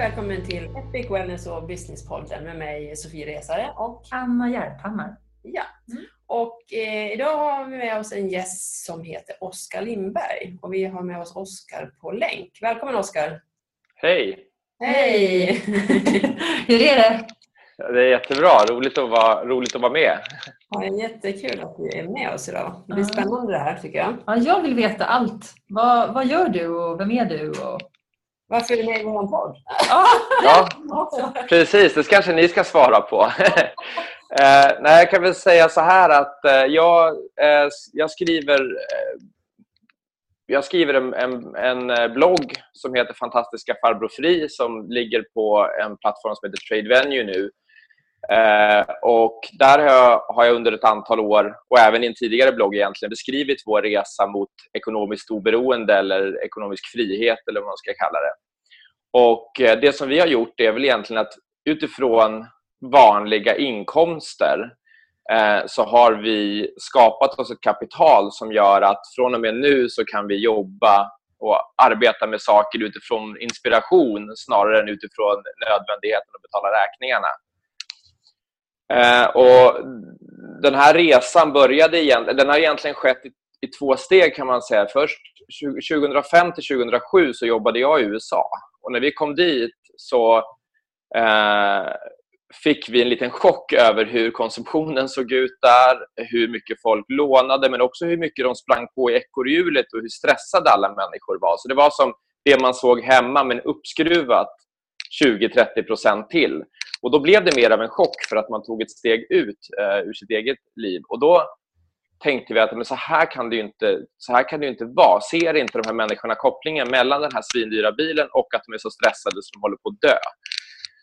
välkommen till Epic Wellness och Business-podden med mig Sofie Resare och Anna Järphammar. ja. Mm. Och eh, idag har vi med oss en gäst som heter Oskar Lindberg och vi har med oss Oskar på länk. Välkommen Oskar! Hej! Hej! Hur är det? Det är jättebra. Roligt att vara, roligt att vara med. Ja, det är jättekul att du är med oss idag. Det blir spännande det här tycker jag. Ja, jag vill veta allt. Vad, vad gör du och vem är du? Och... Varför är du med i vår podd? Ja, precis. Det kanske ni ska svara på. eh, nej, jag kan väl säga så här att eh, jag, eh, jag skriver eh, jag skriver en, en, en eh, blogg som heter Fantastiska farbror Fri som ligger på en plattform som heter Trade Venue nu. Eh, och där har jag, har jag under ett antal år, och även i en tidigare blogg egentligen, beskrivit vår resa mot ekonomiskt oberoende eller ekonomisk frihet eller vad man ska kalla det. Och eh, det som vi har gjort är väl egentligen att utifrån vanliga inkomster eh, så har vi skapat oss ett kapital som gör att från och med nu så kan vi jobba och arbeta med saker utifrån inspiration snarare än utifrån nödvändigheten att betala räkningarna. Eh, och den här resan började egentligen, den har egentligen skett i, i två steg kan man säga. Först 2005 till 2007 så jobbade jag i USA och när vi kom dit så eh, fick vi en liten chock över hur konsumtionen såg ut där, hur mycket folk lånade men också hur mycket de sprang på i ekorrhjulet och hur stressade alla människor var. Så det var som det man såg hemma men uppskruvat 20-30 procent till. Och Då blev det mer av en chock för att man tog ett steg ut eh, ur sitt eget liv. Och Då tänkte vi att men så, här kan det ju inte, så här kan det ju inte vara. Ser inte de här människorna kopplingen mellan den här svindyra bilen och att de är så stressade som de håller på att dö?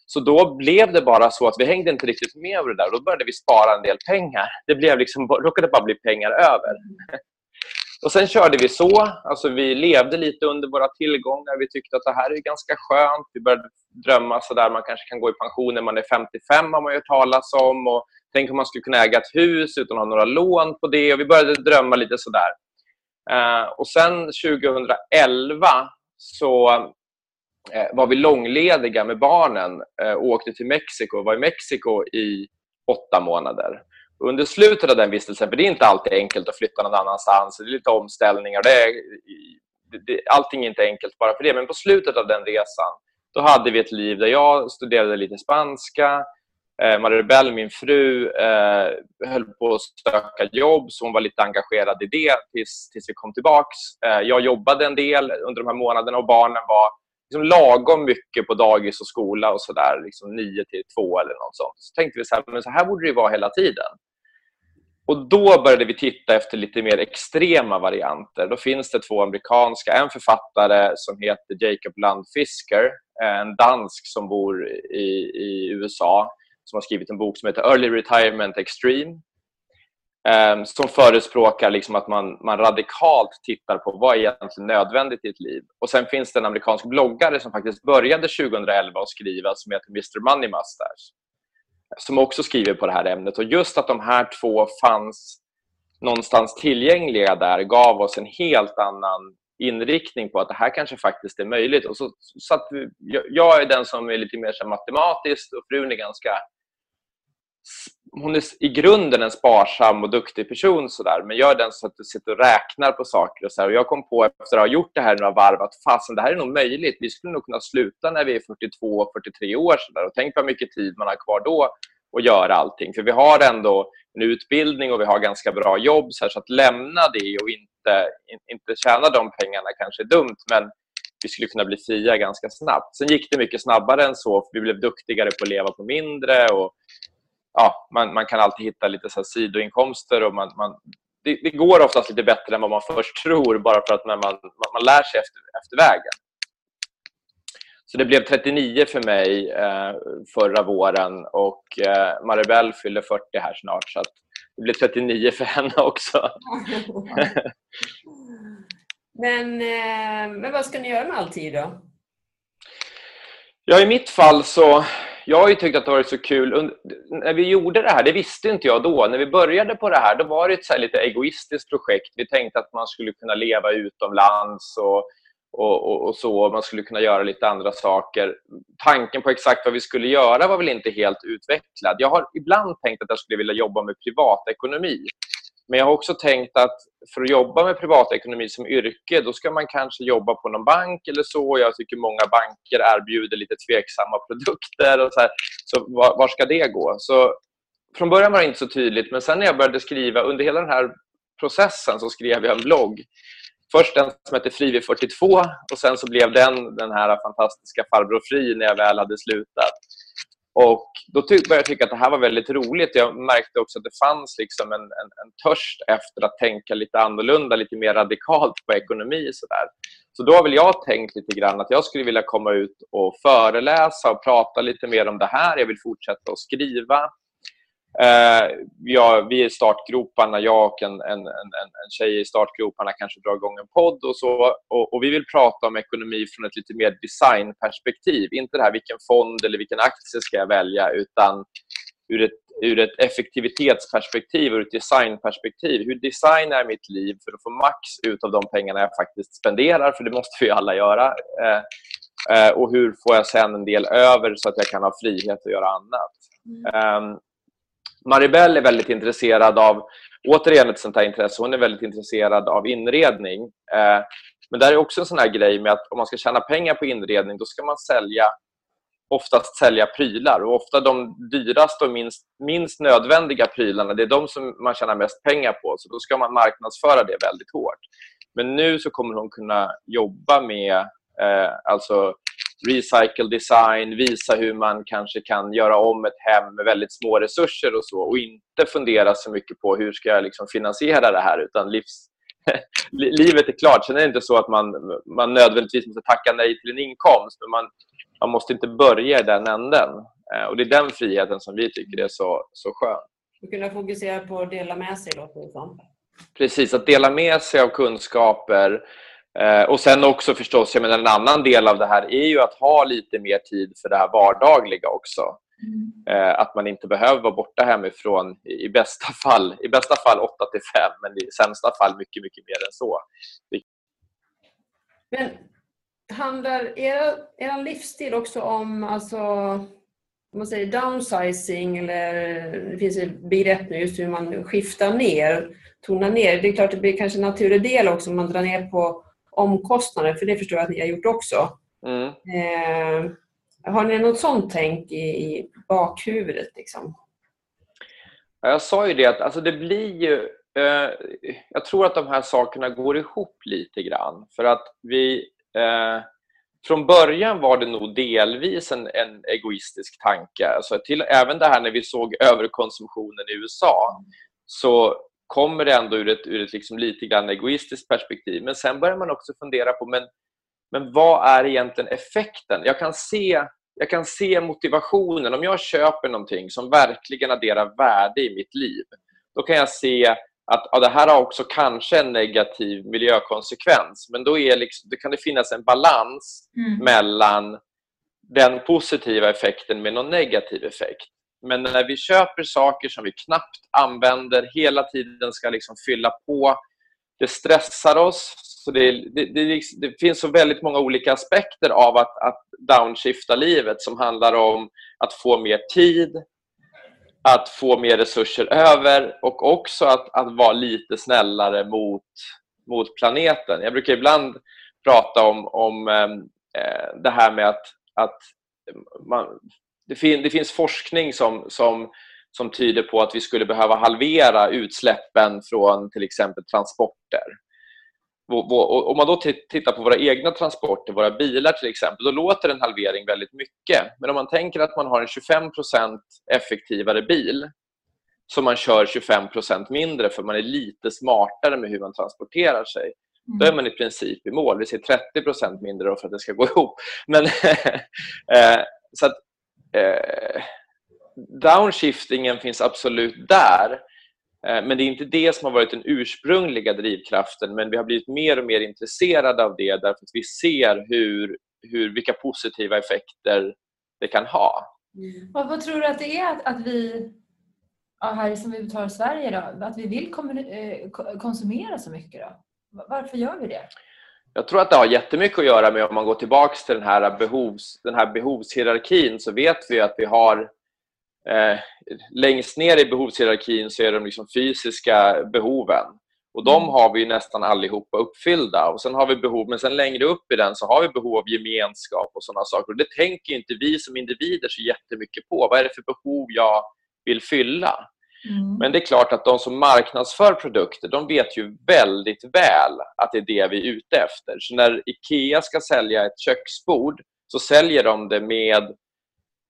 Så då blev det bara så att vi hängde inte riktigt med över det där. Då började vi spara en del pengar. Det blev liksom, råkade bara bli pengar över. Och sen körde vi så. Alltså vi levde lite under våra tillgångar. Vi tyckte att det här är ganska skönt. Vi började drömma så där man kanske kan gå i pension när man är 55 har man hört talas om. Och tänk om man skulle kunna äga ett hus utan att ha några lån på det. Och vi började drömma lite så där. Eh, och sen 2011 så eh, var vi långlediga med barnen eh, och åkte till Mexiko. var i Mexiko i åtta månader. Under slutet av den vistelsen, för det är inte alltid enkelt att flytta någon annanstans, det är lite omställningar, det är, det, allting är inte enkelt bara för det, men på slutet av den resan då hade vi ett liv där jag studerade lite spanska, eh, Maribel, min fru, eh, höll på att söka jobb så hon var lite engagerad i det tills, tills vi kom tillbaks. Eh, jag jobbade en del under de här månaderna och barnen var liksom lagom mycket på dagis och skola och sådär, liksom 9 till 2 eller något sånt. Så tänkte vi så här, men så här borde det ju vara hela tiden. Och då började vi titta efter lite mer extrema varianter. Då finns det två amerikanska, en författare som heter Jacob Landfisker, en dansk som bor i, i USA, som har skrivit en bok som heter Early Retirement Extreme ehm, som förespråkar liksom att man, man radikalt tittar på vad är egentligen nödvändigt i ett liv. Och Sen finns det en amerikansk bloggare som faktiskt började 2011 att skriva som heter Mr Money Mustache som också skriver på det här ämnet. Och Just att de här två fanns någonstans tillgängliga där gav oss en helt annan inriktning på att det här kanske faktiskt är möjligt. Och så, så att vi, jag, är den som är lite mer matematiskt matematisk och frun är ganska hon är i grunden en sparsam och duktig person så där, men jag är den som sitter och räknar på saker. och så här. Och Jag kom på efter att ha gjort det här några varv att fasen, det här är nog möjligt. Vi skulle nog kunna sluta när vi är 42, 43 år. Så där. Och tänk vad mycket tid man har kvar då att göra allting. För vi har ändå en utbildning och vi har ganska bra jobb. Så, här, så att lämna det och inte, inte tjäna de pengarna kanske är dumt. Men vi skulle kunna bli fria ganska snabbt. Sen gick det mycket snabbare än så. För vi blev duktigare på att leva på mindre. och ja, man, man kan alltid hitta lite så sidoinkomster. och man, man det, det, går oftast lite bättre än vad man först tror bara för att man, man, man lär sig efter, efter vägen. Så det blev 39 för mig eh, förra våren och eh, Maribel fyller 40 här snart så det blir 39 för henne också. men, eh, men vad ska ni göra med all tid då? Ja, i mitt fall så jag har ju tyckt att det varit så kul. När vi gjorde det här, det visste inte jag då. När vi började på det här, då var det ett så lite egoistiskt projekt. Vi tänkte att man skulle kunna leva utomlands och, och, och, och, så. Man skulle kunna göra lite andra saker. Tanken på exakt vad vi skulle göra var väl inte helt utvecklad. Jag har ibland tänkt att jag skulle vilja jobba med privatekonomi. Men jag har också tänkt att för att jobba med privatekonomi som yrke, då ska man kanske jobba på någon bank eller så. Jag tycker många banker erbjuder lite tveksamma produkter. Och så här. så var, var, ska det gå? Så från början var det inte så tydligt, men sen när jag började skriva, under hela den här processen så skrev jag en blogg. Först en som hette Frivi42 och sen så blev den den här fantastiska Farbror Fri när jag väl hade slutat. Och då började jag tycka att det här var väldigt roligt. Jag märkte också att det fanns liksom en, en, en törst efter att tänka lite annorlunda, lite mer radikalt på ekonomi. Så, där. så då har väl jag tänkt lite grann att jag skulle vilja komma ut och föreläsa och prata lite mer om det här. Jag vill fortsätta att skriva. Eh, ja, vi är startgroparna, jag och en, en, en, en tjej i startgroparna kanske drar igång en podd och så. Och, och, vi vill prata om ekonomi från ett lite mer designperspektiv. Inte det här vilken fond eller vilken aktie ska jag välja, utan ur ett, ur ett effektivitetsperspektiv och ett designperspektiv. Hur designar jag mitt liv för att få max ut av de pengarna jag faktiskt spenderar? För det måste vi alla göra. Eh, eh, och hur får jag sen en del över så att jag kan ha frihet att göra annat? Mm. Um, Maribel är väldigt intresserad av, återigen ett sånt här intresse, hon är väldigt intresserad av inredning. Eh, men där är också en sån här grej med att om man ska tjäna pengar på inredning då ska man sälja oftast sälja prylar och ofta de dyraste och minst, minst nödvändiga prylarna det är de som man tjänar mest pengar på så då ska man marknadsföra det väldigt hårt. Men nu så kommer hon kunna jobba med eh, alltså recycle design, visa hur man kanske kan göra om ett hem med väldigt små resurser och så och inte fundera så mycket på hur ska jag liksom finansiera det här utan livs, livet är klart. Sen är det inte så att man, man nödvändigtvis måste tacka nej till en inkomst men man, man måste inte börja i den änden. Eh, och Det är den friheten som vi tycker är så, så skön. Att kunna fokusera på att dela med sig, låter det som. Precis, att dela med sig av kunskaper Eh, och sen också förstås, jag menar, en annan del av det här är ju att ha lite mer tid för det här vardagliga också. Mm. Eh, att man inte behöver vara borta hemifrån i bästa fall, i bästa fall 8 till 5 men i sämsta fall mycket, mycket mer än så. Men handlar er, er livsstil också om alltså, om man säger downsizing eller det finns ett begrepp nu just hur man skiftar ner, tonar ner. Det är klart det blir kanske en naturlig del också om man drar ner på omkostnader, för det förstår jag att ni har gjort också. Mm. Eh, har ni något sånt tänk i, i bakhuvudet? Liksom? Jag sa ju det att alltså det blir ju... Eh, jag tror att de här sakerna går ihop lite grann. För att vi... Eh, från början var det nog delvis en, en egoistisk tanke. Alltså till, även det här när vi såg överkonsumtionen i USA så kommer det ändå ur ett, ur ett liksom lite grann egoistiskt perspektiv. Men sen börjar man också fundera på men, men vad är egentligen effekten? Jag kan, se, jag kan se motivationen. Om jag köper någonting som verkligen adderar värde i mitt liv, då kan jag se att ja, det här har också kanske en negativ miljökonsekvens. Men då, är liksom, då kan det finnas en balans mm. mellan den positiva effekten med någon negativ effekt. Men när vi köper saker som vi knappt använder, hela tiden ska liksom fylla på, det stressar oss Så det, det, det, det, finns så väldigt många olika aspekter av att, att downshifta livet som handlar om att få mer tid, att få mer resurser över och också att, att vara lite snällare mot, mot planeten. Jag brukar ibland prata om, om eh, det här med att, att man, det, fin, det finns forskning som, som, som tyder på att vi skulle behöva halvera utsläppen från till exempel transporter. Om man då tittar på våra egna transporter, våra bilar till exempel, då låter en halvering väldigt mycket. Men om man tänker att man har en 25% effektivare bil så man kör 25% mindre för man är lite smartare med hur man transporterar sig. Då är mm. man i princip i mål. Vi ser 30% mindre för att det ska gå ihop. Men, eh, så eh, downshiftingen finns absolut där. Eh, men det är inte det som har varit den ursprungliga drivkraften men vi har blivit mer och mer intresserade av det därför att vi ser hur, hur, vilka positiva effekter det kan ha. Mm. Vad, vad, tror du att det är att, att vi ja, här som vi tar Sverige då, att vi vill eh, konsumera så mycket? Då? Varför gör vi det? Jag tror att det har jättemycket att göra med om man går tillbaka till den här, behovs, den här behovshierarkin så vet vi att vi har eh, längst ner i behovshierarkin så är de liksom fysiska behoven. Och de mm. har vi nästan allihopa uppfyllda. Och sen har vi behov, men sen längre upp i den så har vi behov av gemenskap och sådana saker. Och det tänker inte vi som individer så jättemycket på. Vad är det för behov jag vill fylla? Mm. Men det är klart att de som marknadsför produkter de vet ju väldigt väl att det är det vi är ute efter. Så när IKEA ska sälja ett köksbord så säljer de det med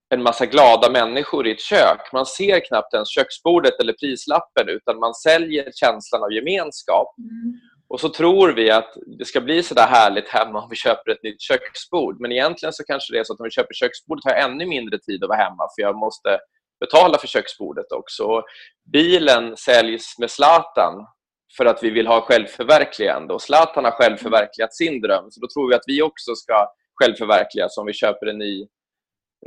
en massa glada människor i ett kök. Man ser knappt ens köksbordet eller prislappen utan man säljer känslan av gemenskap. Mm. Och så tror vi att det ska bli så där härligt hemma om vi köper ett nytt köksbord. Men egentligen så kanske det är så att om vi köper köksbordet har jag ännu mindre tid att vara hemma för jag måste betala för köksbordet också. Bilen säljs med Zlatan för att vi vill ha självförverkligande och Zlatan har självförverkligat sin dröm. Så då tror vi att vi också ska självförverkligas om vi köper en ny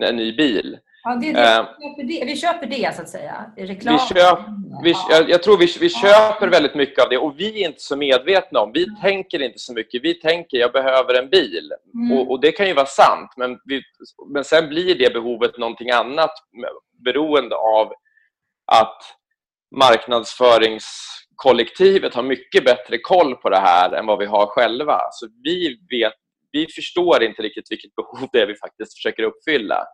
en ny bil. Ja, det, det, uh, vi, köper det, vi köper det så att säga. Reklam. Vi köp, vi, jag, jag, tror vi, vi köper väldigt mycket av det och vi är inte så medvetna om. Vi mm. tänker inte så mycket. Vi tänker jag behöver en bil. Mm. Och, och, det kan ju vara sant men, vi, men sen blir det behovet någonting annat beroende av att marknadsföringskollektivet har mycket bättre koll på det här än vad vi har själva. Så vi vet vi förstår inte riktigt vilket behov det är vi faktiskt försöker uppfylla.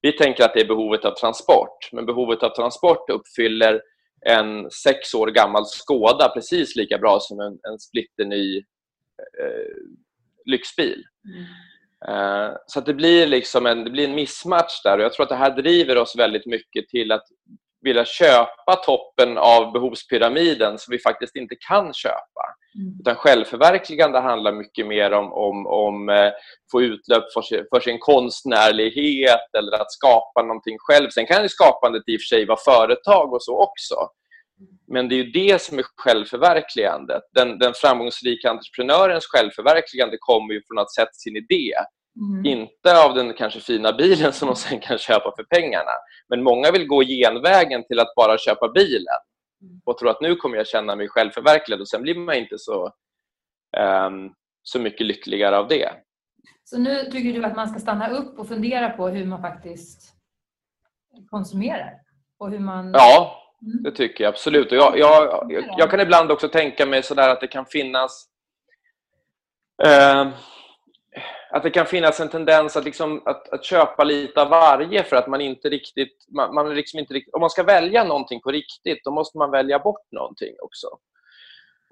Vi tänker att det är behovet av transport, men behovet av transport uppfyller en sex år gammal Skoda precis lika bra som en, en splitterny eh, lyxbil. Mm. Uh, så det blir liksom en, det blir en missmatch där och jag tror att det här driver oss väldigt mycket till att vilja köpa toppen av behovspyramiden som vi faktiskt inte kan köpa. Mm. Utan självförverkligande handlar mycket mer om, om, om eh, få utlöp för, för sin konstnärlighet eller att skapa någonting själv. Sen kan ju skapandet i och för sig vara företag och så också. Men det är ju det som är självförverkligandet. Den, den framgångsrika entreprenörens självförverkligande kommer ju från att sätta sin idé. Mm. Inte av den kanske fina bilen som de sen kan köpa för pengarna. Men många vill gå genvägen till att bara köpa bilen och tror att nu kommer jag känna mig självförverkligad och sen blir man inte så, um, så mycket lyckligare av det. Så nu tycker du att man ska stanna upp och fundera på hur man faktiskt konsumerar? Och hur man... Ja, mm. det tycker jag absolut. Och jag, jag, jag, jag kan ibland också tänka mig sådär att det kan finnas eh, att det kan finnas en tendens att, liksom, att, att, köpa lite av varje för att man inte riktigt... Man, man liksom inte riktigt om man ska välja någonting på riktigt, då måste man välja bort någonting också.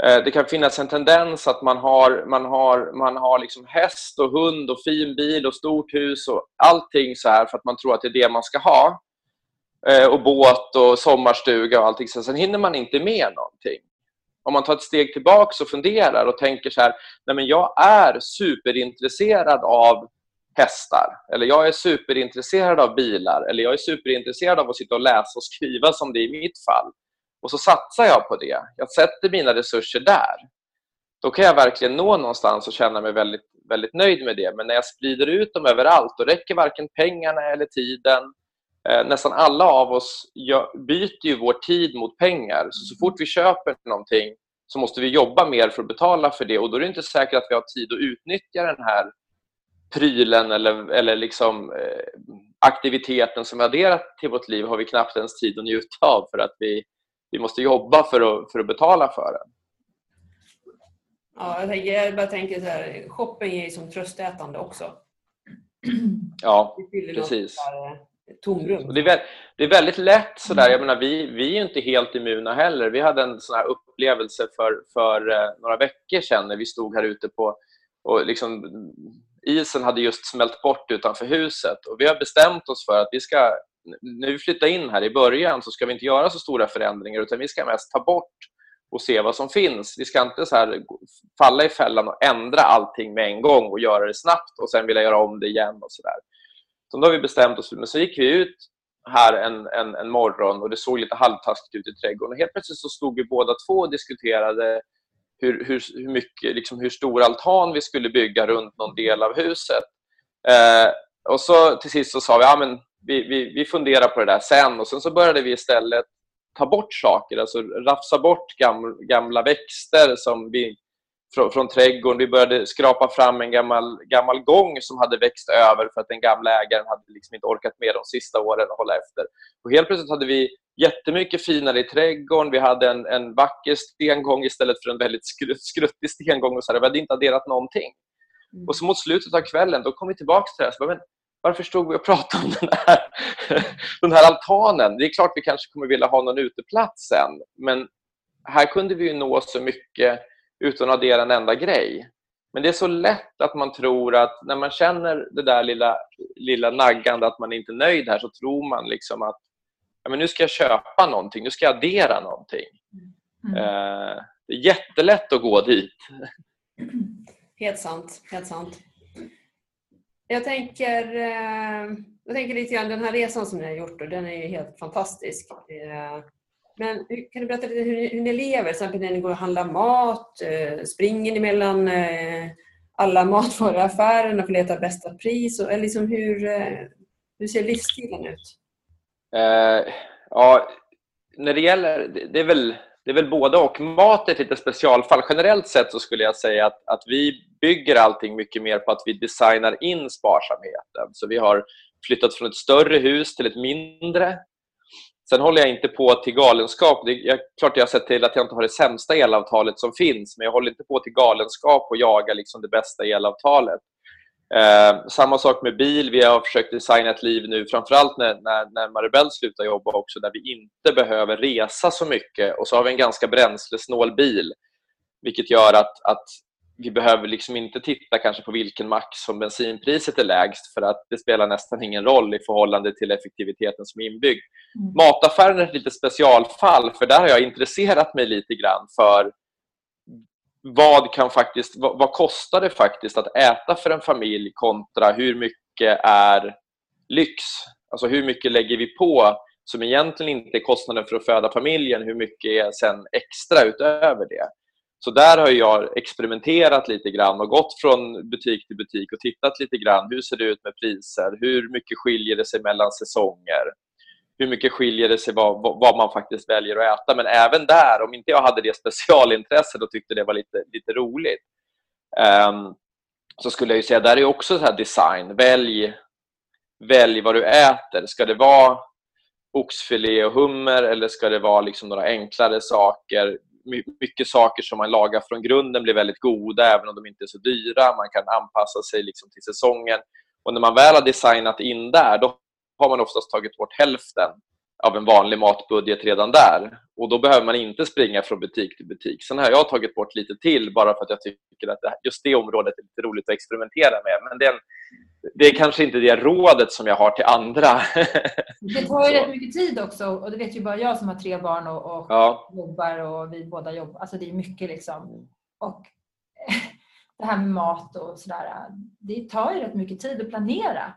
Eh, det kan finnas en tendens att man har, man har, man har liksom häst och hund och fin bil och stort hus och allting så här för att man tror att det är det man ska ha. Eh, och båt och sommarstuga och allting. Så sen hinner man inte med någonting om man tar ett steg tillbaka och funderar och tänker så här, nej men jag är superintresserad av hästar, eller jag är superintresserad av bilar, eller jag är superintresserad av att sitta och läsa och skriva som det är i mitt fall. Och så satsar jag på det. Jag sätter mina resurser där. Då kan jag verkligen nå någonstans och känna mig väldigt, väldigt nöjd med det. Men när jag sprider ut dem överallt, då räcker varken pengarna eller tiden. Eh, nästan alla av oss byter ju vår tid mot pengar. Så, så fort vi köper någonting så måste vi jobba mer för att betala för det och då är det inte säkert att vi har tid att utnyttja den här prylen eller, eller liksom, eh, aktiviteten som vi adderat till vårt liv har vi knappt ens tid att njuta av för att vi, vi måste jobba för att, för att betala för den. Ja, jag, tänker, jag bara tänker så här, shopping är ju som tröstätande också. Ja, precis. där, eh, tomrum. Det, är väl, det är väldigt lätt sådär, jag menar vi, vi är inte helt immuna heller. Vi hade en sån här upplevelse för, för eh, några veckor sedan när vi stod här ute på och liksom, isen hade just smält bort utanför huset och vi har bestämt oss för att vi ska, när vi flyttar in här i början så ska vi inte göra så stora förändringar utan vi ska mest ta bort och se vad som finns. Vi ska inte så här falla i fällan och ändra allting med en gång och göra det snabbt och sen vilja göra om det igen och sådär. Så då har vi bestämt oss men så gick vi ut här en, en, en morgon och det såg lite halvtaskigt ut i trädgården och helt plötsligt så stod vi båda två och diskuterade hur, hur, hur, mycket, liksom hur stor altan vi skulle bygga runt någon del av huset. Eh, och så till sist så sa vi, ja men vi, vi, vi funderar på det där sen och sen så började vi istället ta bort saker, alltså rafsa bort gamla, gamla växter som vi, från, från trädgården. Vi började skrapa fram en gammal, gammal gång som hade växt över för att den gamla ägaren hade liksom inte orkat med de sista åren att hålla efter. Och helt plötsligt hade vi jättemycket finare i trädgården. Vi hade en, en vacker stengång istället för en väldigt skrutt, skruttig stengång. Och så här. Vi hade inte adderat någonting. Mm. Och så mot slutet av kvällen då kom vi tillbaka till det här. Så bara, men varför stod vi och pratade om den här, den här altanen? Det är klart vi kanske kommer vilja ha någon uteplats sen. Men här kunde vi ju nå så mycket utan att addera en enda grej. Men det är så lätt att man tror att när man känner det där lilla, lilla naggande att man inte är nöjd här så tror man liksom att ja, men nu ska jag köpa någonting, nu ska jag addera någonting. Mm. Eh, det är jättelätt att gå dit. Helt sant. Helt sant. Jag tänker, eh, jag tänker lite grann den här resan som ni har gjort och den är ju helt fantastisk. Men kan du berätta lite hur, ni- hur ni lever? Till exempel när ni går och handlar mat, eh, springer ni mellan eh, alla matvaruaffärer för att leta bästa pris? Eller liksom hur, eh, hur ser livsstilen ut? Eh, ja, när det gäller, det, det, är väl, det är väl både och. Mat är ett lite specialfall. Generellt sett så skulle jag säga att, att vi bygger allting mycket mer på att vi designar in sparsamheten. Så vi har flyttat från ett större hus till ett mindre. Sen håller jag inte på till galenskap. Det är jag, klart jag har sett till att jag inte har det sämsta elavtalet som finns, men jag håller inte på till galenskap och jagar liksom det bästa elavtalet. Eh, samma sak med bil. Vi har försökt designa ett liv nu, framförallt när, när, när Maribel slutar jobba också, där vi inte behöver resa så mycket. Och så har vi en ganska bränslesnål bil, vilket gör att, att vi behöver liksom inte titta kanske på vilken mack som bensinpriset är lägst, för att det spelar nästan ingen roll i förhållande till effektiviteten som är inbyggd. Mm. Mataffären är ett lite specialfall, för där har jag intresserat mig lite grann för vad, kan faktiskt, vad, vad kostar det faktiskt att äta för en familj kontra hur mycket är lyx? Alltså hur mycket lägger vi på som egentligen inte är kostnaden för att föda familjen, hur mycket är sen extra utöver det? Så där har jag experimenterat lite grann och gått från butik till butik och tittat lite grann. Hur ser det ut med priser? Hur mycket skiljer det sig mellan säsonger? Hur mycket skiljer det sig vad, vad man faktiskt väljer att äta? Men även där, om inte jag hade det specialintresset och tyckte det var lite, lite roligt um, så skulle jag ju säga, där är också så här design. Välj, välj vad du äter. Ska det vara oxfilé och hummer eller ska det vara liksom några enklare saker? Mycket saker som man lagar från grunden blir väldigt goda även om de inte är så dyra. Man kan anpassa sig liksom till säsongen. Och när man väl har designat in där, då har man oftast tagit bort hälften av en vanlig matbudget redan där. Och Då behöver man inte springa från butik till butik. Sen har jag tagit bort lite till bara för att jag tycker att just det området är lite roligt att experimentera med. Men det är, en, det är kanske inte det rådet som jag har till andra. Det tar ju rätt mycket tid också och det vet ju bara jag som har tre barn och, och Ja, jobbar och vi båda jobbar. Alltså det är mycket liksom. Och det här med mat och sådär. Det tar ju rätt mycket tid att planera.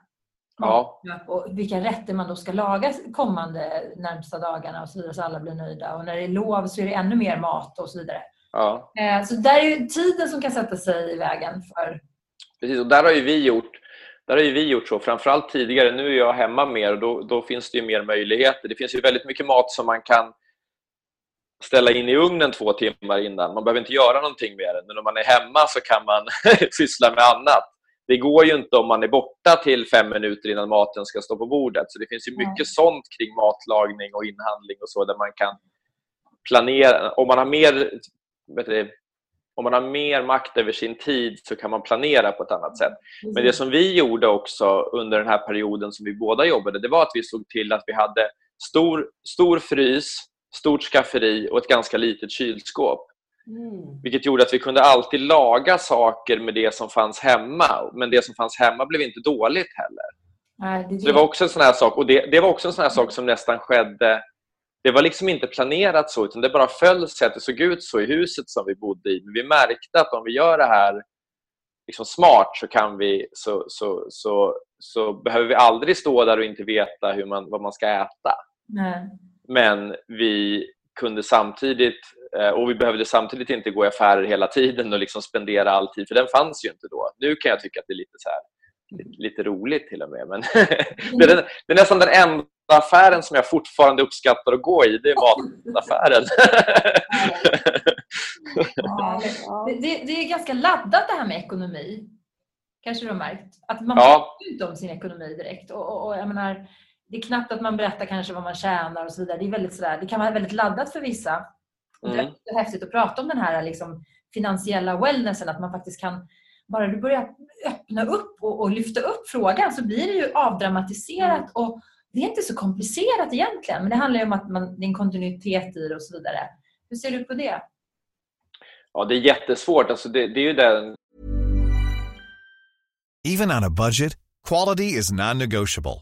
Ja, Och vilka rätter man då ska laga kommande närmsta dagarna och så vidare så alla blir nöjda. Och när det är lov så är det ännu mer mat och så vidare. ja. Eh, Så där är ju tiden som kan sätta sig i vägen för Precis, och där har ju vi gjort där har vi gjort så, framförallt tidigare. Nu är jag hemma mer och då, då finns det ju mer möjligheter. Det finns ju väldigt mycket mat som man kan ställa in i ugnen två timmar innan. Man behöver inte göra någonting med den, men om man är hemma så kan man syssla med annat. Det går ju inte om man är borta till fem minuter innan maten ska stå på bordet. Så det finns ju mycket sånt kring matlagning och inhandling och så där man kan planera. Om man har mer, du, om man har mer makt över sin tid så kan man planera på ett annat sätt. Men det som vi gjorde också under den här perioden som vi båda jobbade, det var att vi såg till att vi hade stor, stor frys, stort skafferi och ett ganska litet kylskåp. Mm. Vilket gjorde att vi kunde alltid laga saker med det som fanns hemma. Men det som fanns hemma blev inte dåligt heller. Nej, det, det. det, var också en sån här sak. Och det, det var också en sån sak som nästan skedde det var liksom inte planerat så, utan det bara föll sig att det såg ut så i huset som vi bodde i. Men vi märkte att om vi gör det här liksom smart så, kan vi, så, så, så, så behöver vi aldrig stå där och inte veta hur man, vad man ska äta. Nej. Men vi kunde samtidigt, och vi behövde samtidigt inte gå i affärer hela tiden och liksom spendera all tid, för den fanns ju inte då. Nu kan jag tycka att det är lite så här, lite roligt till och med. Men det, är, det är nästan den enda affären som jag fortfarande uppskattar att gå i, det är mataffären. ja, det, det, är ganska laddat det här med ekonomi. Kanske du har märkt? Att man ja. pratar inte om sin ekonomi direkt. Och, och, och, jag menar, det är knappt att man berättar kanske vad man tjänar och så vidare. Det, är väldigt sådär, det kan vara väldigt laddat för vissa. Mm. Det är häftigt att prata om den här liksom, finansiella wellnessen, att man faktiskt kan bara du börjar öppna upp och, och, lyfta upp frågan så blir det ju avdramatiserat mm. och det är inte så komplicerat egentligen, men det handlar ju om att man, det är en kontinuitet i det och så vidare. Hur ser du på det? Ja, det är jättesvårt. Alltså det, det är ju den... Even on a budget, quality is non-negotiable.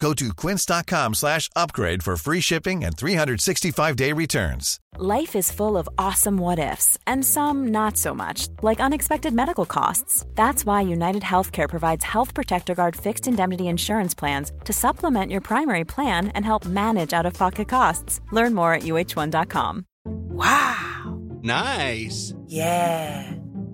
Go to quince.com slash upgrade for free shipping and 365-day returns. Life is full of awesome what-ifs and some not so much, like unexpected medical costs. That's why United Healthcare provides Health Protector Guard fixed indemnity insurance plans to supplement your primary plan and help manage out-of-pocket costs. Learn more at uh1.com. Wow! Nice! Yeah!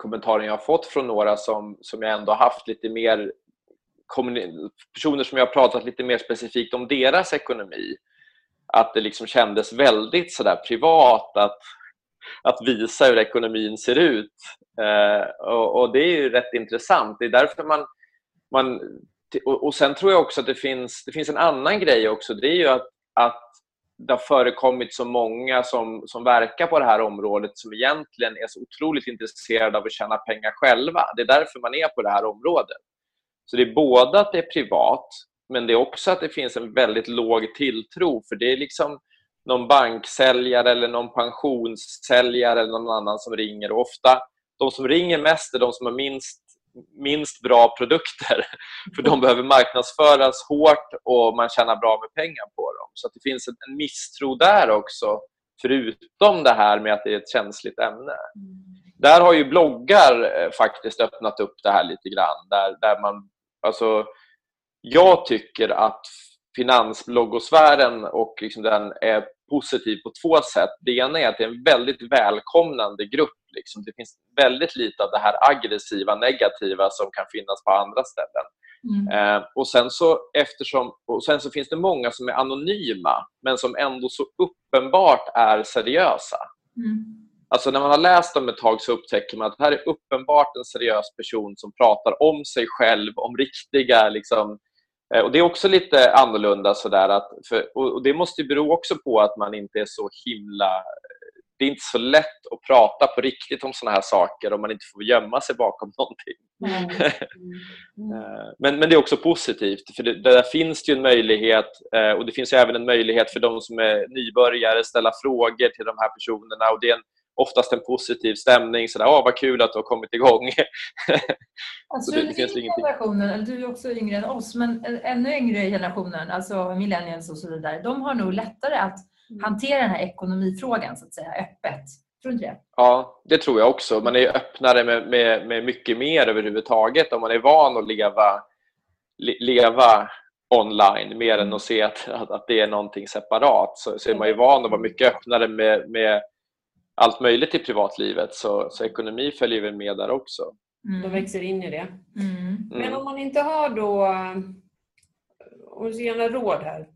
Kommentaren jag har fått från några som, som jag ändå haft lite mer personer som jag har pratat lite mer specifikt om deras ekonomi. Att det liksom kändes väldigt sådär privat att, att visa hur ekonomin ser ut. Eh, och, och, det är ju rätt intressant. Det är därför man... man och, och sen tror jag också att det finns, det finns en annan grej också. Det är ju att, att det har förekommit så många som, som verkar på det här området som egentligen är så otroligt intresserade av att tjäna pengar själva. Det är därför man är på det här området. Så det är både att det är privat, men det är också att det finns en väldigt låg tilltro. För det är liksom någon banksäljare eller någon pensionssäljare eller någon annan som ringer. Och ofta, de som ringer mest är de som har minst, minst bra produkter. För de behöver marknadsföras hårt och man tjänar bra med pengar på dem. Så det finns en misstro där också, förutom det här med att det är ett känsligt ämne. Där har ju bloggar eh, faktiskt öppnat upp det här lite grann. Där, där man, alltså, jag tycker att finansbloggosfären och liksom den är positiv på två sätt. Det ena är att det är en väldigt välkomnande grupp. Liksom. Det finns väldigt lite av det här aggressiva, negativa som kan finnas på andra ställen. Mm. Eh, och, sen så, eftersom, och sen så finns det många som är anonyma men som ändå så uppenbart är seriösa. Mm. Alltså när man har läst dem ett tag så upptäcker man att det här är uppenbart en seriös person som pratar om sig själv, om riktiga liksom, och Det är också lite annorlunda. Sådär att, för, och Det måste bero också på att man inte är så himla... Det är inte så lätt att prata på riktigt om såna här saker om man inte får gömma sig bakom någonting. Mm. men, men det är också positivt, för det, där finns det ju en möjlighet eh, och det finns även en möjlighet för de som är nybörjare att ställa frågor till de här personerna och det är en, oftast en positiv stämning. Så där, oh, vad kul att du har kommit igång. alltså, det, det finns generationen, du är också yngre än oss, men ännu yngre generationen, alltså millennials och så vidare, de har nog lättare att mm. hantera den här ekonomifrågan så att säga öppet. Tror du inte det? Ja, det tror jag också. Man är öppnare med, med, med mycket mer överhuvudtaget om man är van att leva, leva online mer än att se att, att, det är någonting separat så, så är man ju van att vara mycket öppnare med, med allt möjligt i privatlivet så, så ekonomi följer väl med där också. Mm. De växer in i det. Mm. Men om man inte har då, om du ska ge några råd här,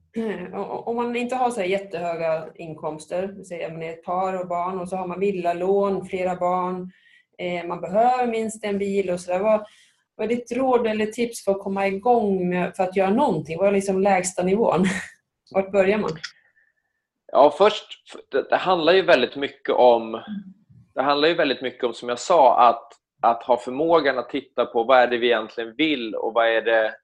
om man inte har så här jättehöga inkomster, säger man är ett par och barn och så har man villalån, flera barn, eh, man behöver minst en bil och sådär. Vad, vad är ditt råd eller tips för att komma igång med, för att göra någonting? Vad är liksom lägsta nivån? Vart börjar man? Ja, först, det, det, handlar ju väldigt mycket om, det handlar ju väldigt mycket om, som jag sa, att, att ha förmågan att titta på vad är det vi egentligen vill och vad är det,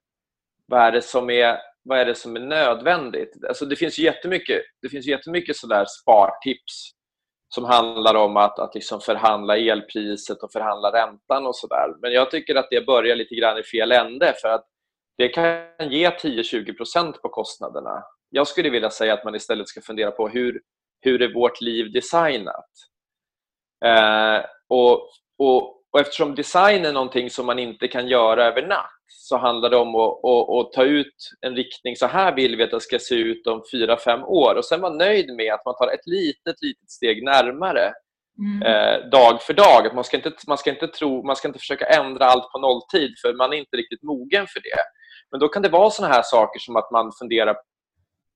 vad är det som är vad är det som är nödvändigt? Alltså det finns jättemycket, det finns jättemycket sådär spartips som handlar om att, att liksom förhandla elpriset och förhandla räntan och sådär. Men jag tycker att det börjar lite grann i fel ände för att det kan ge 10-20% på kostnaderna. Jag skulle vilja säga att man istället ska fundera på hur, hur är vårt liv designat? Eh, och, och, och eftersom design är någonting som man inte kan göra över natt så handlar det om att, att, att, ta ut en riktning. Så här vill vi att det ska se ut om fyra, fem år. Och sen vara nöjd med att man tar ett litet, litet steg närmare mm. eh, dag för dag. Man ska, inte, man, ska inte tro, man ska inte försöka ändra allt på nolltid för man är inte riktigt mogen för det. Men då kan det vara såna här saker som att man funderar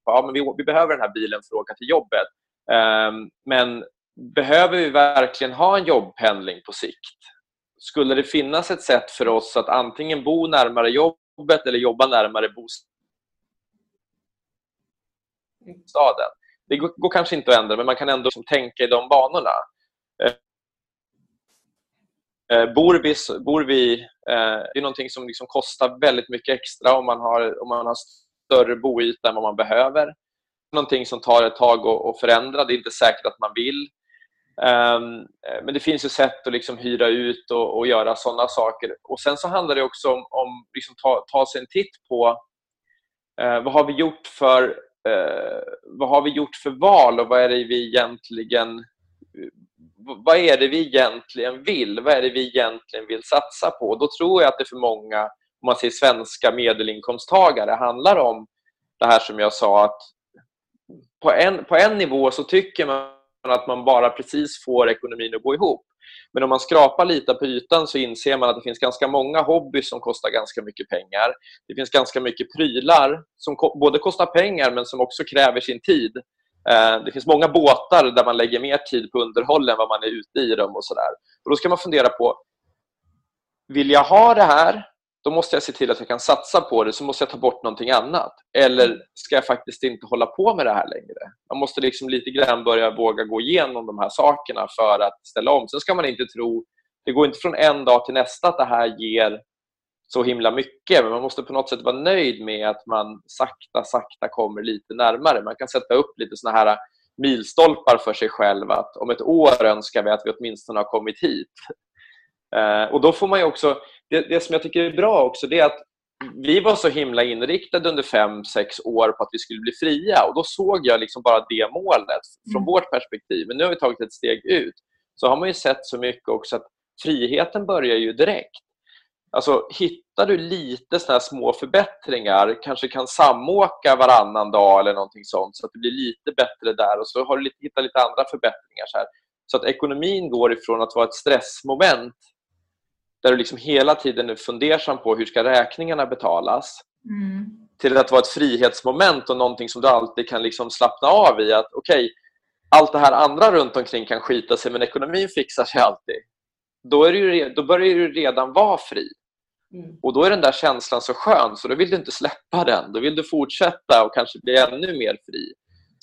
ja, men vi, vi behöver den här bilen för att åka till jobbet. Um, men behöver vi verkligen ha en jobbpendling på sikt? skulle det finnas ett sätt för oss att antingen bo närmare jobbet eller jobba närmare bostaden? Det går, går kanske inte att ändra, men man kan ändå liksom tänka i de banorna. Ehm, eh bor vi, bor vi eh, det är någonting som liksom kostar väldigt mycket extra om man har, om man har större boyta än vad man behöver. Någonting som tar ett tag att förändra. Det är inte säkert att man vill. Um, men det finns ju sätt att liksom hyra ut och, och göra sådana saker. Och Sen så handlar det också om, att liksom ta, ta sig en titt på uh, vad har vi gjort för uh, vad har vi gjort för val och vad är det vi egentligen vad är det vi egentligen vill? Vad är det vi egentligen vill satsa på? Då tror jag att det för många, om man säger svenska medelinkomsttagare, handlar om det här som jag sa att på en, på en nivå så tycker man att man bara precis får ekonomin att gå ihop. Men om man skrapar lite på ytan så inser man att det finns ganska många hobbys som kostar ganska mycket pengar. Det finns ganska mycket prylar som både kostar pengar men som också kräver sin tid. Eh, det finns många båtar där man lägger mer tid på underhåll än vad man är ute i dem. och, så där. och Då ska man fundera på, vill jag ha det här då måste jag se till att jag kan satsa på det, så måste jag ta bort någonting annat. Eller ska jag faktiskt inte hålla på med det här längre? Man måste liksom lite grann börja våga gå igenom de här sakerna för att ställa om. Sen ska man inte tro, det går inte från en dag till nästa att det här ger så himla mycket, men man måste på något sätt vara nöjd med att man sakta, sakta kommer lite närmare. Man kan sätta upp lite såna här milstolpar för sig själv att om ett år önskar vi att vi åtminstone har kommit hit. Eh, och då får man också det, det som jag tycker är bra också det är att vi var så himla inriktade under fem, sex år på att vi skulle bli fria och då såg jag liksom bara det målet från mm. vårt perspektiv. Men nu har vi tagit ett steg ut. Så har man ju sett så mycket också att friheten börjar ju direkt. Alltså, hittar du lite såna små förbättringar, kanske kan samåka varannan dag eller någonting sånt så att det blir lite bättre där och så har du hittat lite andra förbättringar. Så, här. så att ekonomin går ifrån att vara ett stressmoment där du liksom hela tiden är fundersam på hur ska räkningarna betalas mm. till att vara ett frihetsmoment och någonting som du alltid kan liksom slappna av i. att Okej, okay, allt det här andra runt omkring kan skita sig men ekonomin fixar sig alltid. Då, är du, då börjar du redan vara fri. Mm. Och då är den där känslan så skön så då vill du inte släppa den. Då vill du fortsätta och kanske bli ännu mer fri.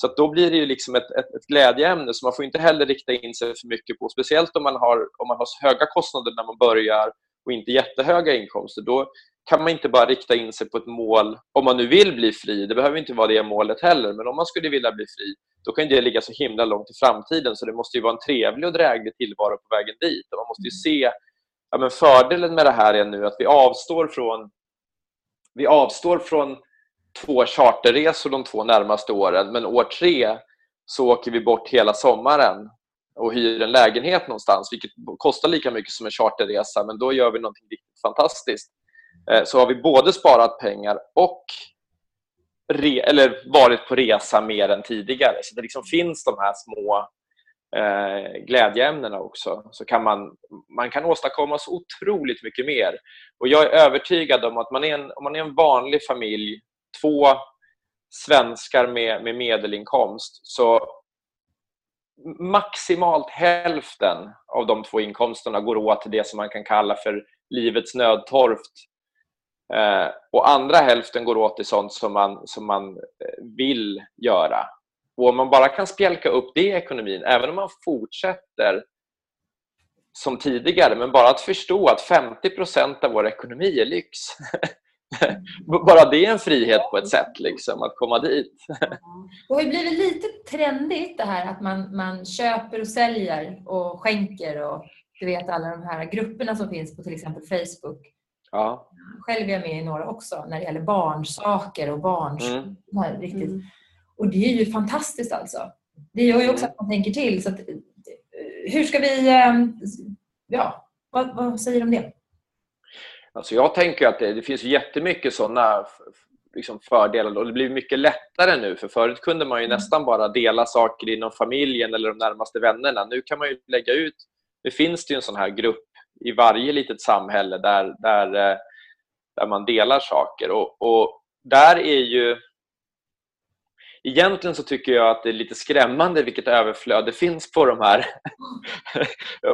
Så då blir det ju liksom ett, ett, ett, glädjeämne som man får inte heller rikta in sig för mycket på. Speciellt om man har, om man har höga kostnader när man börjar och inte jättehöga inkomster, då kan man inte bara rikta in sig på ett mål om man nu vill bli fri. Det behöver inte vara det målet heller, men om man skulle vilja bli fri då kan det ligga så himla långt i framtiden så det måste ju vara en trevlig och dräglig tillvaro på vägen dit. Och man måste ju se ja, men fördelen med det här är nu att vi avstår från vi avstår från två charterresor de två närmaste åren men år tre så åker vi bort hela sommaren och hyr en lägenhet någonstans vilket kostar lika mycket som en charterresa men då gör vi någonting riktigt fantastiskt. Eh, så har vi både sparat pengar och re, eller varit på resa mer än tidigare. Så det liksom finns de här små eh, glädjeämnena också. Så kan man, man kan åstadkomma så otroligt mycket mer. Och jag är övertygad om att man är en, om man är en vanlig familj, två svenskar med, med medelinkomst, så maximalt hälften av de två inkomsterna går åt till det som man kan kalla för livets nödtorft Eh, och andra hälften går åt till sånt som man, som man eh, vill göra. Och om man bara kan spjälka upp det i ekonomin, även om man fortsätter som tidigare, men bara att förstå att 50% av vår ekonomi är lyx. bara det är en frihet på ett sätt, liksom, att komma dit. det har blivit lite trendigt det här att man, man köper och säljer och skänker och du vet alla de här grupperna som finns på till exempel Facebook Ja. Själv är jag med i några också när det gäller barnsaker och barns... Mm. Nej, riktigt. Mm. Och det är ju fantastiskt alltså. Det gör ju också att man tänker till. Så att, hur ska vi... Ehm, ja, vad, vad säger du om det? Alltså jag tänker att det, det finns jättemycket sådana liksom fördelar och det blir mycket lättare nu för förut kunde man ju mm. nästan bara dela saker inom familjen eller de närmaste vännerna. Nu kan man ju lägga ut, nu finns det ju en sån här grupp i varje litet samhälle där, där, eh, där man delar saker. Och, och där är ju... Egentligen så tycker jag att det är lite skrämmande vilket överflöd det finns på de här.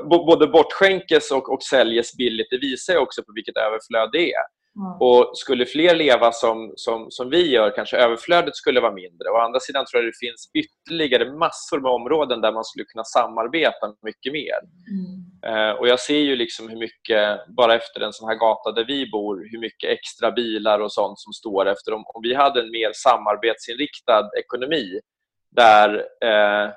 Både bortskänkes och, och säljes billigt. Det visar ju också på vilket överflöd det är. Mm. Och skulle fler leva som, som, som vi gör kanske överflödet skulle vara mindre. Å andra sidan tror jag det finns ytterligare massor med områden där man skulle kunna samarbeta mycket mer. Mm. Eh, och Jag ser ju liksom hur mycket, bara efter en sån här gata där vi bor, hur mycket extra bilar och sånt som står efter. Om, om vi hade en mer samarbetsinriktad ekonomi där eh,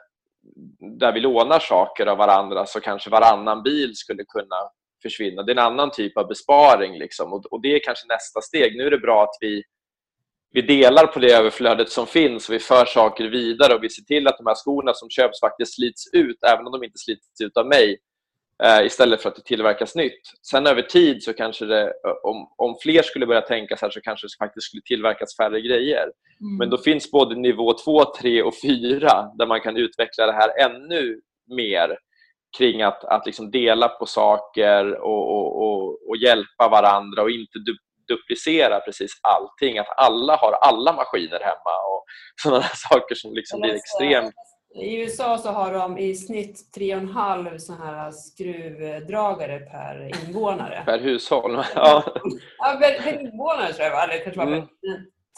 där vi lånar saker av varandra så kanske varannan bil skulle kunna försvinna. Det är en annan typ av besparing. Liksom. Och, och, Det är kanske nästa steg. Nu är det bra att vi, vi delar på det överflödet som finns och vi för saker vidare och vi ser till att de här skorna som köps faktiskt slits ut, även om de inte slits ut av mig, eh, istället för att det tillverkas nytt. Sen över tid, så kanske det, om, om fler skulle börja tänka så här, så kanske det faktiskt skulle tillverkas färre grejer. Mm. Men då finns både nivå 2, 3 och 4 där man kan utveckla det här ännu mer kring att, att liksom dela på saker och, och, och, och hjälpa varandra och inte du, duplicera precis allting. Att alla har alla maskiner hemma och sådana saker som liksom blir extremt i USA så har de i snitt 3,5 så här skruvdragare per invånare. Per hushåll? Ja, ja per, per invånare tror jag, eller kanske bara mm.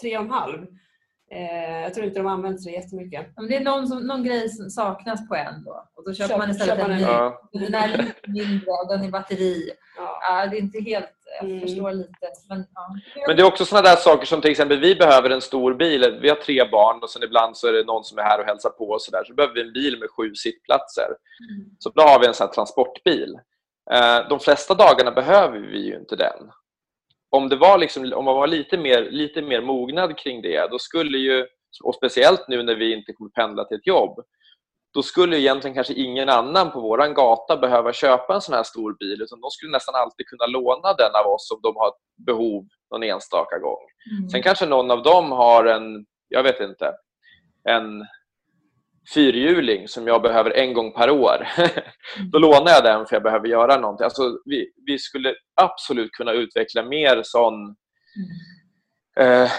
3,5. Eh, jag tror inte de använder det jättemycket. Om det är någon, som, någon grej som saknas på en då och då köper Köp, man istället en ny. Ja. Den är lite mindre och den är batteri. Ja. ja. det är inte helt, jag mm. förstår lite. Men, ja. men det är också sådana där saker som till exempel vi behöver en stor bil. Vi har tre barn och sen ibland så är det någon som är här och hälsar på och så där. Så behöver vi en bil med sju sittplatser. Mm. Så då har vi en sån transportbil. Eh, de flesta dagarna behöver vi ju inte den om, det var liksom, om man var lite mer, lite mer mognad kring det, då skulle ju, och speciellt nu när vi inte kommer pendla till ett jobb, då skulle egentligen kanske ingen annan på vår gata behöva köpa en sån här stor bil, utan de skulle nästan alltid kunna låna den av oss om de har behov någon enstaka gång. Mm. Sen kanske någon av dem har en, jag vet inte, en fyrhjuling som jag behöver en gång per år. Då lånar jag den för jag behöver göra någonting. Alltså, vi, vi skulle absolut kunna utveckla mer sån eh,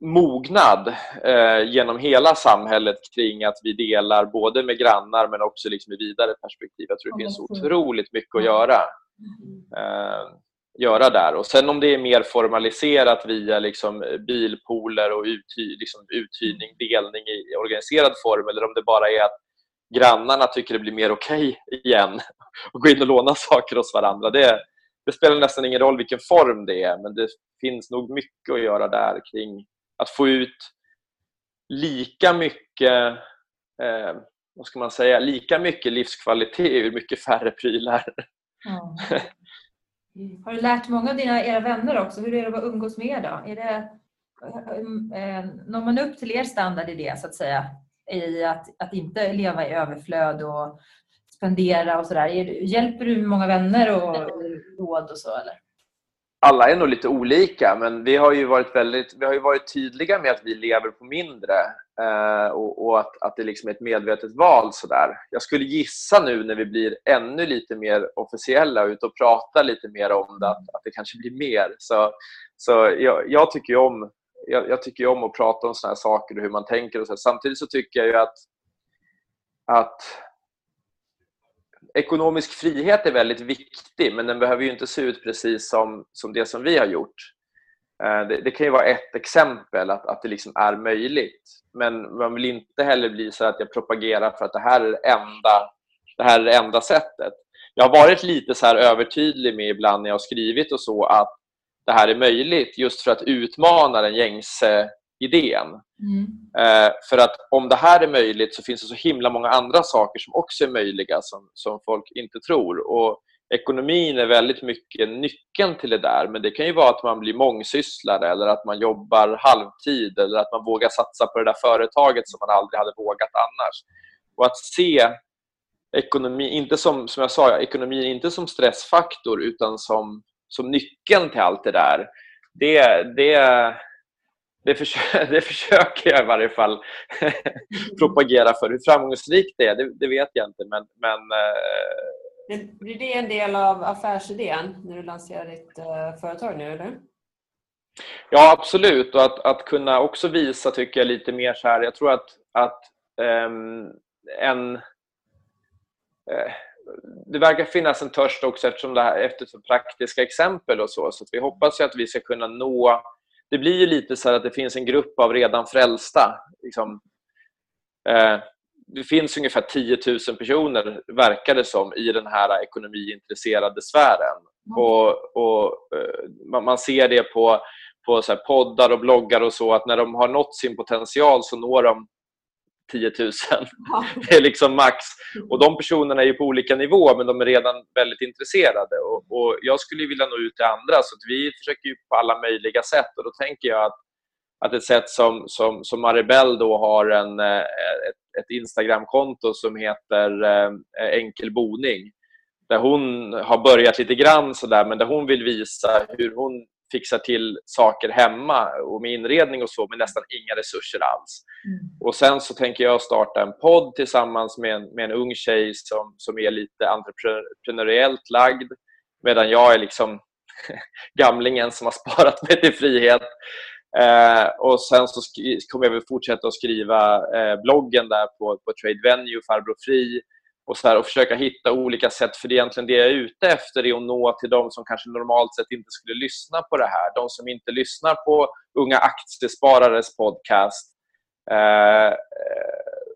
mognad eh, genom hela samhället kring att vi delar både med grannar men också liksom i vidare perspektiv. Jag tror det finns otroligt mycket att göra. Eh, göra där. Och Sen om det är mer formaliserat via liksom bilpooler och uthy liksom uthyrning, delning i organiserad form eller om det bara är att grannarna tycker det blir mer okej okay igen och gå in och låna saker hos varandra. Det, det spelar nästan ingen roll vilken form det är, men det finns nog mycket att göra där kring att få ut lika mycket eh, vad ska man säga, lika mycket livskvalitet ur mycket färre prylar. Mm. Har du lärt många av dina era vänner också? Hur är det att umgås med er då? Är det, eh, eh, når man upp till er standard i det så att säga? I att, att inte leva i överflöd och spendera och sådär. Hjälper du många vänner och råd och så eller? alla är nog lite olika, men vi har ju varit, väldigt, vi har ju varit tydliga med att vi lever på mindre eh, och, och, att, att det liksom är ett medvetet val. Sådär. Jag skulle gissa nu när vi blir ännu lite mer officiella och ute och pratar lite mer om det, att, att det kanske blir mer. Så, så jag, jag tycker om jag, jag, tycker om att prata om såna här saker och hur man tänker. Och så. Samtidigt så tycker jag ju att, att ekonomisk frihet är väldigt viktig, men den behöver ju inte se ut precis som, som det som vi har gjort. Eh, det, det kan ju vara ett exempel, att, att det liksom är möjligt. Men man vill inte heller bli så att jag propagerar för att det här är det enda, det här är det enda sättet. Jag har varit lite så här övertydlig med ibland när jag har skrivit och så att det här är möjligt just för att utmana den gängse idén. Mm. Eh, för att om det här är möjligt så finns det så himla många andra saker som också är möjliga som, som folk inte tror. Och Ekonomin är väldigt mycket nyckeln till det där men det kan ju vara att man blir mångsysslare eller att man jobbar halvtid eller att man vågar satsa på det där företaget som man aldrig hade vågat annars. Och att se ekonomi, inte som, som jag sa, ekonomin inte som stressfaktor utan som, som nyckeln till allt det där. Det, det, det, försöker, det försöker jag i varje fall propagera för. Hur framgångsrikt det är, det, det vet jag inte. Men, men, eh... Blir det en del av affärsidén när du lanserar ditt uh, företag nu? Eller? Ja, absolut. Och att, att kunna också visa, tycker jag, lite mer så här. Jag tror att, att um, en... Uh, det verkar finnas en törst också eftersom det här, efter så praktiska exempel och så. Så vi hoppas att vi ska kunna nå det blir ju lite så att det finns en grupp av redan frälsta. Liksom, eh, det finns ungefär 10 000 personer, verkar det som, i den här ekonomiintresserade sfären. Mm. Och, och eh, man, man, ser det på, på så poddar och bloggar och så, att när de har nått sin potential så når de 10 000. Ja. Det är liksom max. Och De personerna är på olika nivåer men de är redan väldigt intresserade. Och, och Jag skulle vilja nå ut till andra så vi försöker på alla möjliga sätt. Och Då tänker jag att, att ett sätt som, som, som Maribel då har en, eh, ett, ett Instagramkonto som heter eh, Enkel boning där hon har börjat lite grann sådär men där hon vill visa hur hon fixar till saker hemma och med inredning och så med nästan inga resurser alls. Mm. Och Sen så tänker jag starta en podd tillsammans med en, med en ung tjej som, som är lite entreprenöriellt lagd medan jag är liksom gamlingen som har sparat mig till frihet. Eh, och Sen så kommer jag väl fortsätta att skriva eh, bloggen där på, på Trade Venue, Farbror Fri och, så här, och försöka hitta olika sätt. För det är egentligen det jag är ute efter, är att nå till de som kanske normalt sett inte skulle lyssna på det här. De som inte lyssnar på Unga Aktiesparares podcast. Eh, eh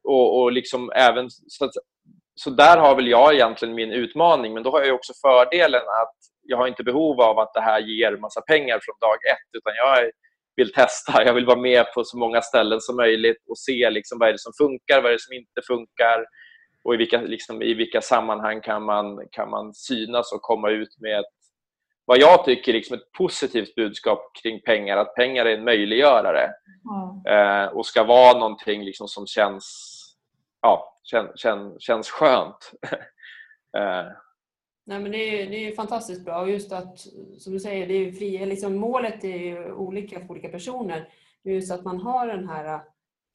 och, och liksom även, så, att, så där har väl jag egentligen min utmaning. Men då har jag också fördelen att jag har inte behov av att det här ger massa pengar från dag ett. Utan jag vill testa. Jag vill vara med på så många ställen som möjligt och se liksom vad är det som funkar, vad är det som inte funkar och i vilka, liksom, i vilka sammanhang kan man, kan man synas och komma ut med ett, vad jag tycker liksom ett positivt budskap kring pengar, att pengar är en möjliggörare mm. eh, och ska vara någonting liksom som känns, ja, kän, kän, känns skönt. eh. Nej, men det, är, det är fantastiskt bra och just att, som du säger, det är fri, liksom, målet är olika för olika personer. Just att man har den här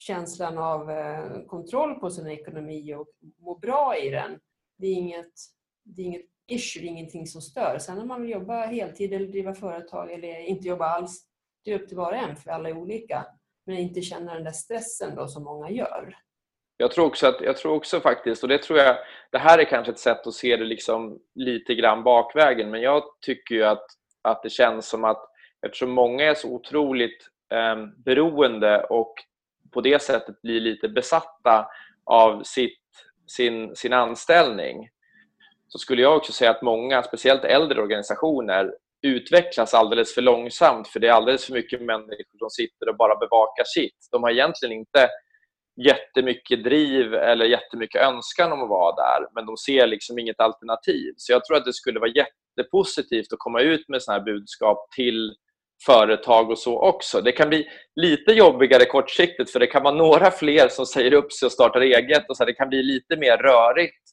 känslan av eh, kontroll på sin ekonomi och må bra i den. Det är inget, det är inget issue, det är ingenting som stör. Sen om man vill jobba heltid eller driva företag eller inte jobba alls, det är upp till var och en för alla är olika. Men inte känna den där stressen då som många gör. Jag tror också, att, jag tror också faktiskt, och det tror jag, det här är kanske ett sätt att se det liksom lite grann bakvägen, men jag tycker ju att, att det känns som att eftersom många är så otroligt eh, beroende och på det sättet blir lite besatta av sitt, sin, sin anställning så skulle jag också säga att många, speciellt äldre organisationer, utvecklas alldeles för långsamt för det är alldeles för mycket människor som sitter och bara bevakar sitt. De har egentligen inte jättemycket driv eller jättemycket önskan om att vara där men de ser liksom inget alternativ. Så jag tror att det skulle vara jättepositivt att komma ut med sådana här budskap till företag och så också. Det kan bli lite jobbigare kortsiktigt för det kan vara några fler som säger upp sig och startar eget och så det kan bli lite mer rörigt.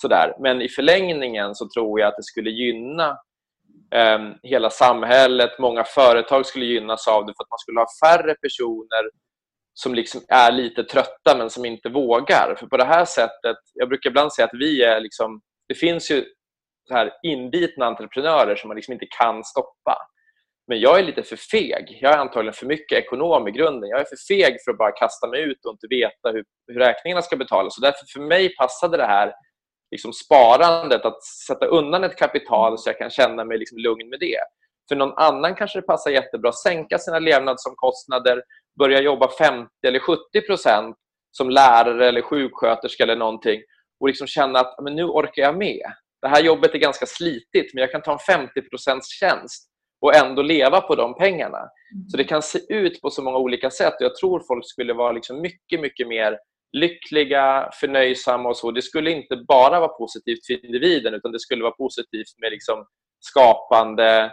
Sådär. Men i förlängningen så tror jag att det skulle gynna eh, hela samhället. Många företag skulle gynnas av det för att man skulle ha färre personer som liksom är lite trötta men som inte vågar. För på det här sättet, jag brukar ibland säga att vi är liksom, det finns ju så här inbitna entreprenörer som man liksom inte kan stoppa. Men jag är lite för feg. Jag är antagligen för mycket ekonom i grunden. Jag är för feg för att bara kasta mig ut och inte veta hur, hur räkningarna ska betalas. Så därför för mig passade det här liksom sparandet, att sätta undan ett kapital så jag kan känna mig liksom lugn med det. För någon annan kanske det passar jättebra att sänka sina levnadsomkostnader, börja jobba 50 eller 70 procent som lärare eller sjuksköterska eller någonting och liksom känna att men nu orkar jag med. Det här jobbet är ganska slitigt men jag kan ta en 50 tjänst och ändå leva på de pengarna. Mm. Så det kan se ut på så många olika sätt jag tror folk skulle vara liksom mycket, mycket mer lyckliga, förnöjsamma och så. Det skulle inte bara vara positivt för individen utan det skulle vara positivt med liksom skapande,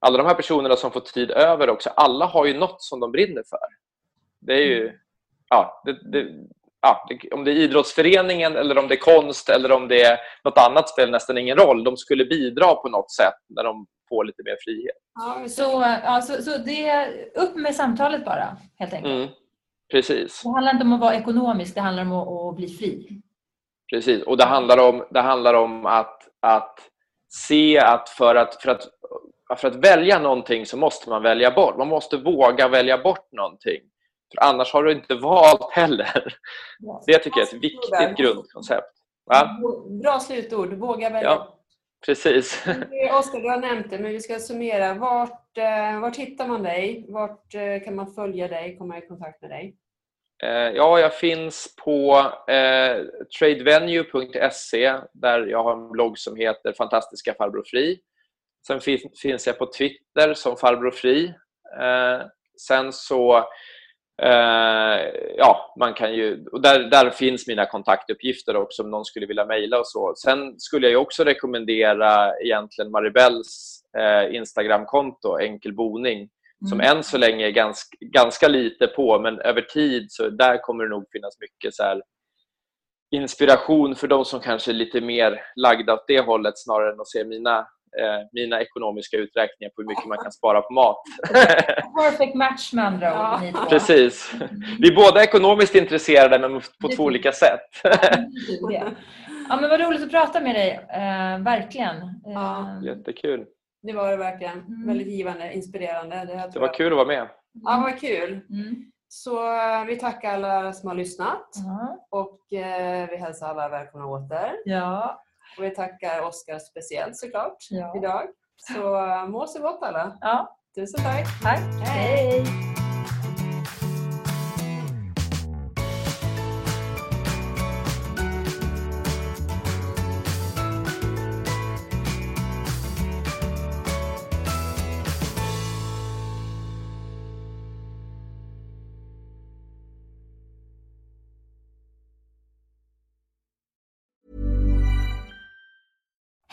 alla de här personerna som får tid över också, alla har ju något som de brinner för. Det är ju, mm. ja, det, det, ja, om det är idrottsföreningen eller om det är konst eller om det är något annat spelar nästan ingen roll. De skulle bidra på något sätt när de får lite mer frihet. Ja, så, ja, så, så det upp med samtalet bara, helt enkelt? Mm, precis. Det handlar inte om att vara ekonomisk, det handlar om att, att bli fri. Precis, och det handlar om, det handlar om att, att se att för, att för att för att välja någonting så måste man välja bort. Man måste våga välja bort någonting. För annars har du inte valt heller. Det tycker jag är ett viktigt grundkoncept. Va? Bra slutord. Våga välja ja, Precis. Oskar, du har nämnt det, men vi ska summera. Vart, eh, vart hittar man dig? Vart eh, kan man följa dig, komma i kontakt med dig? Eh, ja, jag finns på eh, tradevenue.se där jag har en blogg som heter Fantastiska farbror Fri. Sen finns jag på Twitter som farbror Fri. Eh, sen så ja, man kan ju, där, där finns mina kontaktuppgifter också om någon skulle vilja mejla och så. Sen skulle jag också rekommendera egentligen Maribels eh, Instagramkonto, Enkel boning, som mm. än så länge är ganska, ganska lite på, men över tid så där kommer det nog finnas mycket så här, inspiration för de som kanske är lite mer lagda åt det hållet snarare än att se mina eh, mina ekonomiska uträkningar på hur mycket man kan spara på mat. Perfect match med andra ord. Ja. Precis. Vi är båda ekonomiskt intresserade men på två olika sätt. ja, men vad roligt att prata med dig, eh, verkligen. Ja. Eh, Jättekul. Det var det verkligen. Mm. Väldigt givande, inspirerande. Det, det var kul att vara med. Ja, var kul. Mm. Så eh, vi tackar alla som har lyssnat mm. och eh, vi hälsar alla välkomna åter. Ja. Och vi tackar Oskar speciellt såklart ja. idag. Så må så gott alla. Ja. Tusen tack. Tack. Hej.